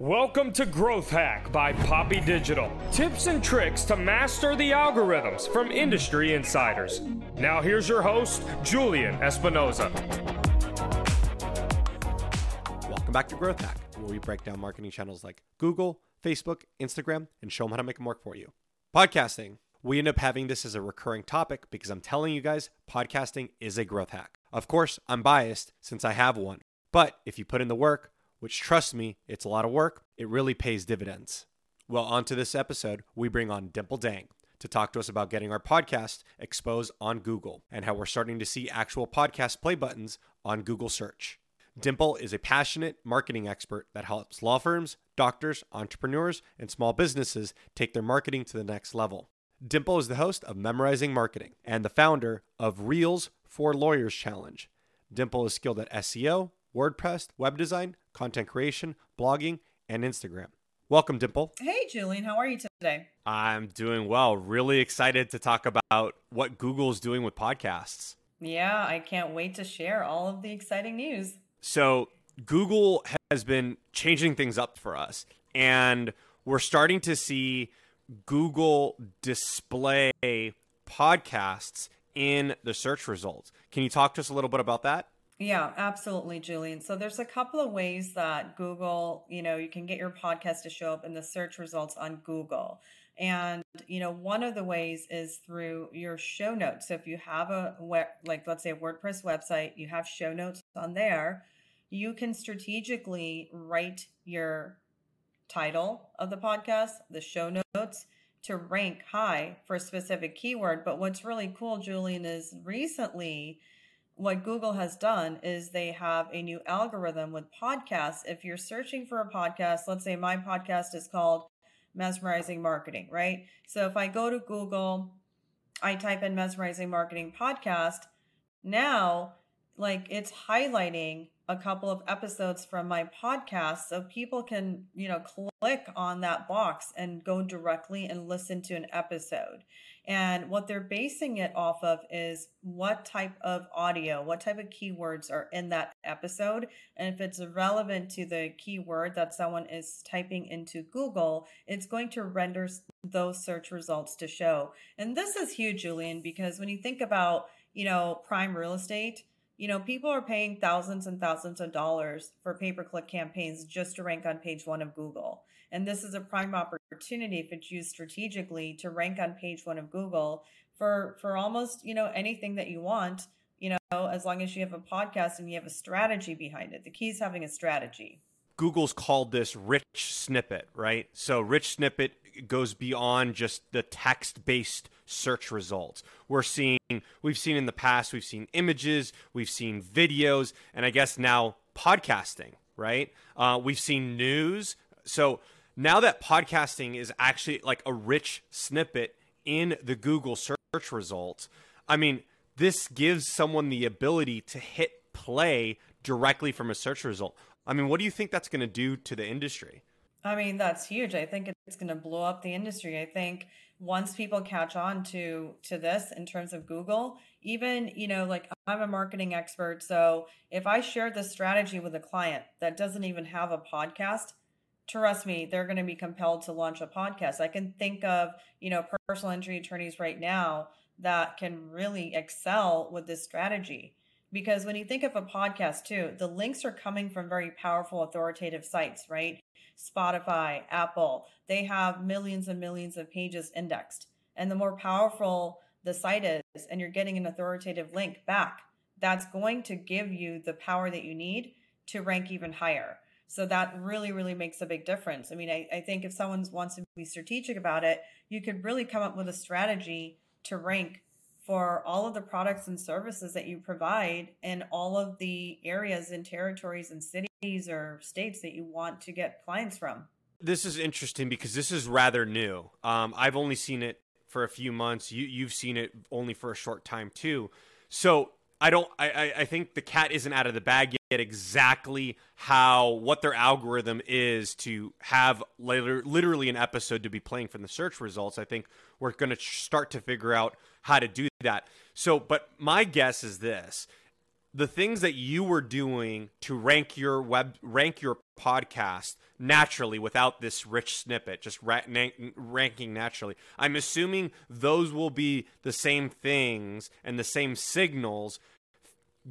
Welcome to Growth Hack by Poppy Digital. Tips and tricks to master the algorithms from industry insiders. Now, here's your host, Julian Espinoza. Welcome back to Growth Hack, where we break down marketing channels like Google, Facebook, Instagram, and show them how to make them work for you. Podcasting. We end up having this as a recurring topic because I'm telling you guys, podcasting is a growth hack. Of course, I'm biased since I have one. But if you put in the work, which trust me, it's a lot of work, it really pays dividends. Well, on to this episode, we bring on Dimple Dang to talk to us about getting our podcast exposed on Google and how we're starting to see actual podcast play buttons on Google search. Dimple is a passionate marketing expert that helps law firms, doctors, entrepreneurs, and small businesses take their marketing to the next level. Dimple is the host of Mesmerizing Marketing and the founder of Reels for Lawyers Challenge. Dimple is skilled at SEO, WordPress, web design, content creation, blogging, and Instagram. Welcome, Dimple. Hey, Julian. How are you today? I'm doing well. Really excited to talk about what Google's doing with podcasts. Yeah, I can't wait to share all of the exciting news. So, Google has been changing things up for us, and we're starting to see Google display podcasts in the search results. Can you talk to us a little bit about that? Yeah, absolutely, Julian. So there's a couple of ways that Google, you know, you can get your podcast to show up in the search results on Google. And, you know, one of the ways is through your show notes. So if you have a like let's say a WordPress website, you have show notes on there, you can strategically write your title of the podcast, the show notes to rank high for a specific keyword. But what's really cool, Julian, is recently what Google has done is they have a new algorithm with podcasts. If you're searching for a podcast, let's say my podcast is called Mesmerizing Marketing, right? So if I go to Google, I type in Mesmerizing Marketing podcast, now like it's highlighting a couple of episodes from my podcast so people can you know click on that box and go directly and listen to an episode. And what they're basing it off of is what type of audio what type of keywords are in that episode. And if it's relevant to the keyword that someone is typing into google it's going to render those search results to show. And this is huge julian because when you think about you know prime real estate you know, people are paying thousands and thousands of dollars for pay per click campaigns just to rank on page one of Google. And this is a prime opportunity if it's used strategically to rank on page one of Google for for almost, you know, anything that you want, you know, as long as you have a podcast and you have a strategy behind it. The key is having a strategy. Google's called this rich snippet, right? So rich snippet goes beyond just the text-based search results. We're seeing we've seen in the past, we've seen images, we've seen videos, and I guess now podcasting, right? Uh, we've seen news. So now that podcasting is actually like a rich snippet in the Google search results, I mean, this gives someone the ability to hit play directly from a search result. I mean, what do you think that's going to do to the industry? I mean, that's huge. I think it's going to blow up the industry. I think once people catch on to to this in terms of Google, even, you know, like I'm a marketing expert, so if I share this strategy with a client that doesn't even have a podcast, trust me, they're going to be compelled to launch a podcast. I can think of, you know, personal injury attorneys right now that can really excel with this strategy. Because when you think of a podcast too, the links are coming from very powerful authoritative sites, right? Spotify, Apple, they have millions and millions of pages indexed. And the more powerful the site is, and you're getting an authoritative link back, that's going to give you the power that you need to rank even higher. So that really, really makes a big difference. I mean, I, I think if someone wants to be strategic about it, you could really come up with a strategy to rank for all of the products and services that you provide in all of the areas and territories and cities or states that you want to get clients from. This is interesting because this is rather new. Um, I've only seen it for a few months. You, you've seen it only for a short time too. So I don't. I, I think the cat isn't out of the bag yet. Exactly how what their algorithm is to have literally an episode to be playing from the search results. I think we're going to start to figure out how to do that. So, but my guess is this: the things that you were doing to rank your web rank your podcast naturally without this rich snippet just ra- na- ranking naturally. I'm assuming those will be the same things and the same signals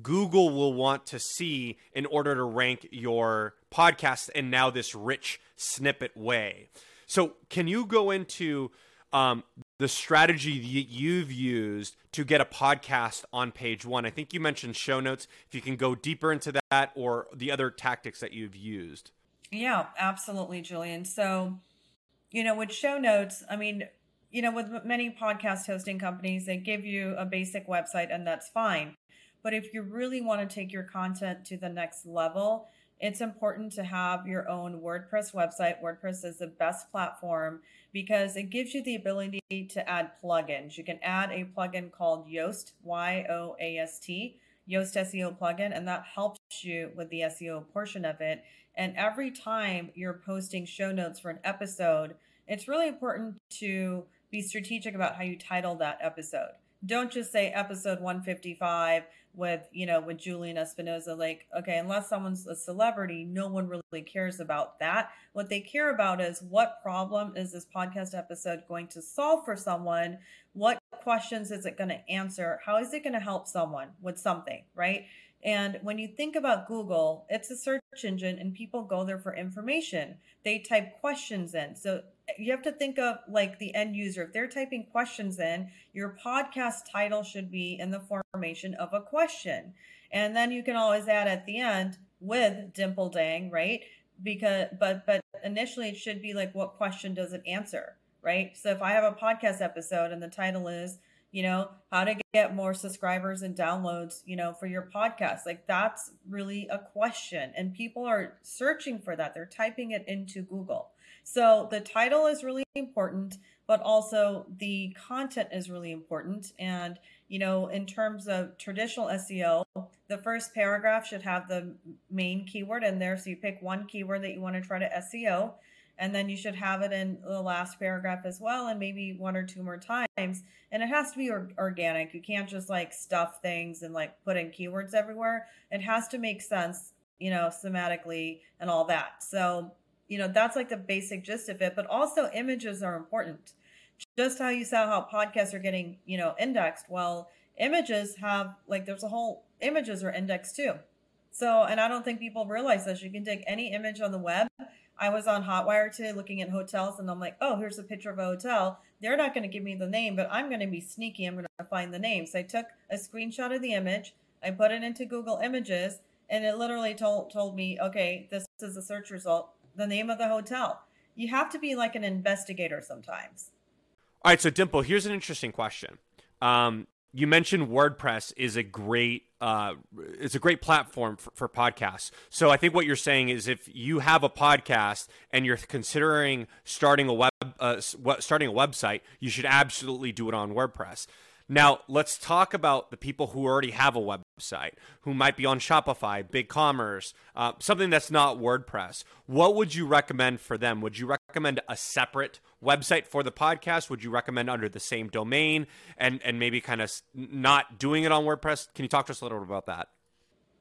google will want to see in order to rank your podcast in now this rich snippet way. So can you go into um, the strategy that you've used to get a podcast on page one. I think you mentioned show notes. If you can go deeper into that or the other tactics that you've used. Yeah, absolutely, Julian. So, you know, with show notes, I mean, you know, with many podcast hosting companies, they give you a basic website and that's fine. But if you really want to take your content to the next level, it's important to have your own WordPress website. WordPress is the best platform because it gives you the ability to add plugins. You can add a plugin called Yoast, Y O A S T, Yoast SEO plugin, and that helps you with the SEO portion of it. And every time you're posting show notes for an episode, it's really important to be strategic about how you title that episode. Don't just say episode 155 with you know with Julian Espinoza like okay unless someone's a celebrity no one really cares about that. What they care about is what problem is this podcast episode going to solve for someone? What questions is it going to answer? How is it going to help someone with something right? And when you think about Google it's a search engine and people go there for information. They type questions in. So you have to think of like the end user. If they're typing questions in, your podcast title should be in the formation of a question. And then you can always add at the end with dimple dang, right? Because but but initially it should be like what question does it answer, right? So if I have a podcast episode and the title is, you know, how to get more subscribers and downloads, you know, for your podcast, like that's really a question and people are searching for that. They're typing it into Google. So the title is really important, but also the content is really important. And, you know, in terms of traditional SEO, the first paragraph should have the main keyword in there. So you pick one keyword that you want to try to SEO, and then you should have it in the last paragraph as well, and maybe one or two more times. And it has to be or- organic. You can't just like stuff things and like put in keywords everywhere. It has to make sense, you know, thematically and all that. So you know that's like the basic gist of it but also images are important. Just how you saw how podcasts are getting you know indexed well images have like there's a whole images are indexed too. So and i don't think people realize this you can take any image on the web. I was on hotwire today looking at hotels and i'm like oh here's a picture of a hotel. They're not going to give me the name but i'm going to be sneaky i'm going to find the name. So i took a screenshot of the image i put it into google images and it literally told told me okay this is a search result the name of the hotel. You have to be like an investigator sometimes. All right, so Dimple, here's an interesting question. Um, you mentioned WordPress is a great uh, it's a great platform for, for, podcasts. So I think what you're saying is if you have a podcast and you're considering starting a web uh, starting a website, you should absolutely do it on WordPress. Now, let's talk about the people who already have a website, who might be on Shopify, BigCommerce, uh, something that's not WordPress. What would you recommend for them? Would you recommend a separate website for the podcast? Would you recommend under the same domain and, and maybe kind of not doing it on WordPress? Can you talk to us a little bit about that?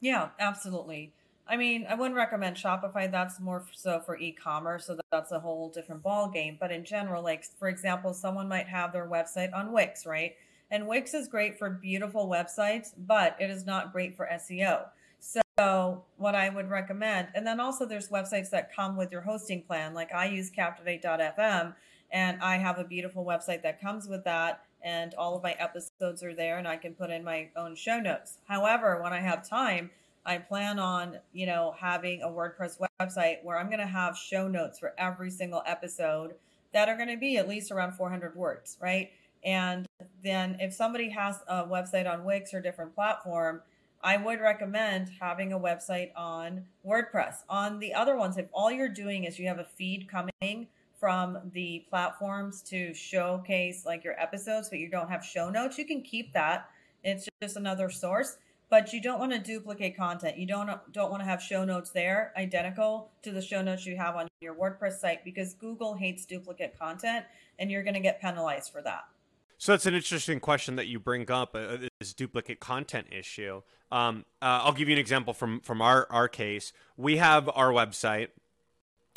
Yeah, absolutely. I mean, I wouldn't recommend Shopify. That's more so for e-commerce, so that's a whole different ball game. But in general, like for example, someone might have their website on Wix, right? And Wix is great for beautiful websites, but it is not great for SEO. So, what I would recommend, and then also there's websites that come with your hosting plan. Like I use Captivate.fm, and I have a beautiful website that comes with that, and all of my episodes are there, and I can put in my own show notes. However, when I have time, I plan on, you know, having a WordPress website where I'm going to have show notes for every single episode that are going to be at least around 400 words, right? And then if somebody has a website on Wix or different platform, I would recommend having a website on WordPress. On the other ones, if all you're doing is you have a feed coming from the platforms to showcase like your episodes, but you don't have show notes, you can keep that. It's just another source, but you don't want to duplicate content. You don't don't want to have show notes there identical to the show notes you have on your WordPress site because Google hates duplicate content and you're going to get penalized for that. So that's an interesting question that you bring up. Uh, this duplicate content issue. Um, uh, I'll give you an example from from our our case. We have our website,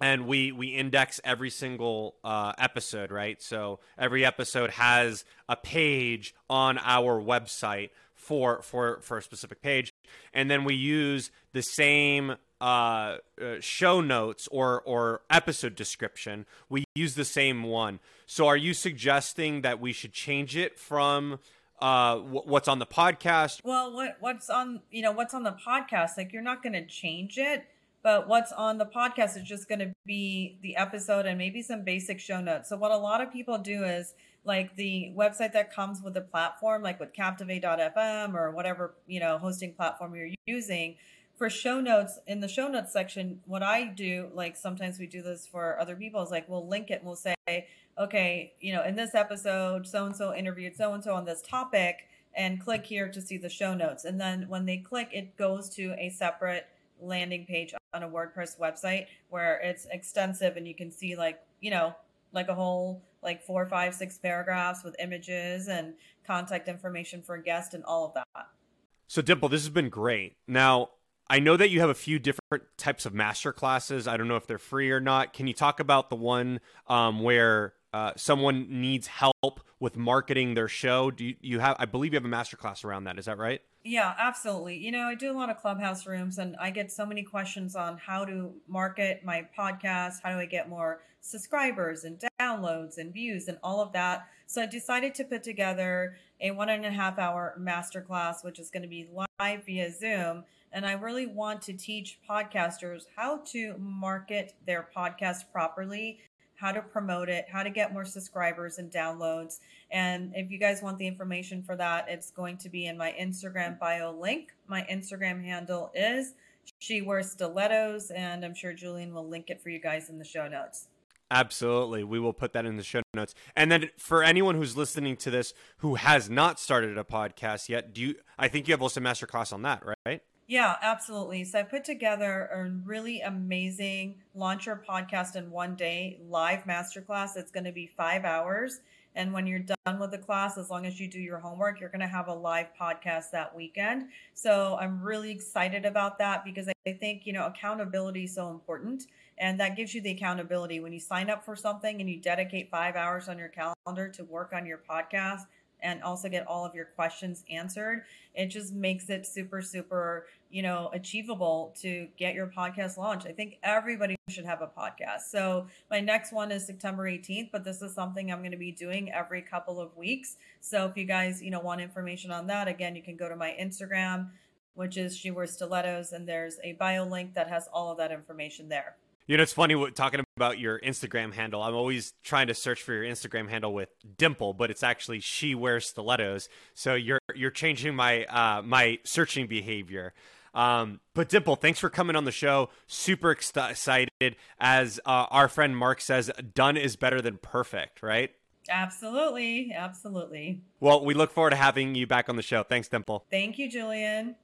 and we we index every single uh, episode, right? So every episode has a page on our website for for for a specific page, and then we use the same uh, uh, show notes or or episode description. We use the same one. So, are you suggesting that we should change it from? uh what's on the podcast well what what's on you know what's on the podcast like you're not going to change it but what's on the podcast is just going to be the episode and maybe some basic show notes so what a lot of people do is like the website that comes with the platform, like with Captivate.fm or whatever, you know, hosting platform you're using. For show notes, in the show notes section, what I do, like sometimes we do this for other people, is like we'll link it and we'll say, okay, you know, in this episode, so and so interviewed so and so on this topic, and click here to see the show notes. And then when they click, it goes to a separate landing page on a WordPress website where it's extensive and you can see like, you know, like a whole like four, five, six paragraphs with images and contact information for a guest and all of that. So, Dimple, this has been great. Now, I know that you have a few different types of master classes. I don't know if they're free or not. Can you talk about the one um, where uh, someone needs help with marketing their show? Do you, you have? I believe you have a master class around that. Is that right? Yeah, absolutely. You know, I do a lot of clubhouse rooms and I get so many questions on how to market my podcast. How do I get more subscribers and downloads and views and all of that? So I decided to put together a one and a half hour masterclass, which is going to be live via Zoom. And I really want to teach podcasters how to market their podcast properly how to promote it, how to get more subscribers and downloads. And if you guys want the information for that, it's going to be in my Instagram bio link. My Instagram handle is she wears stilettos, and I'm sure Julian will link it for you guys in the show notes. Absolutely. We will put that in the show notes. And then for anyone who's listening to this who has not started a podcast yet, do you I think you have also a masterclass on that, right? Yeah, absolutely. So I put together a really amazing launch your podcast in one day live masterclass. It's going to be five hours. And when you're done with the class, as long as you do your homework, you're going to have a live podcast that weekend. So I'm really excited about that because I think, you know, accountability is so important. And that gives you the accountability when you sign up for something and you dedicate five hours on your calendar to work on your podcast and also get all of your questions answered. It just makes it super, super, you know, achievable to get your podcast launched. I think everybody should have a podcast. So my next one is September 18th, but this is something I'm going to be doing every couple of weeks. So if you guys, you know, want information on that, again, you can go to my Instagram, which is She Wears Stilettos, and there's a bio link that has all of that information there. You know, it's funny what, talking about your Instagram handle. I'm always trying to search for your Instagram handle with Dimple, but it's actually she wears stilettos. So you're you're changing my uh, my searching behavior. Um, but Dimple, thanks for coming on the show. Super excited. As uh, our friend Mark says, done is better than perfect, right? Absolutely. Absolutely. Well, we look forward to having you back on the show. Thanks, Dimple. Thank you, Julian.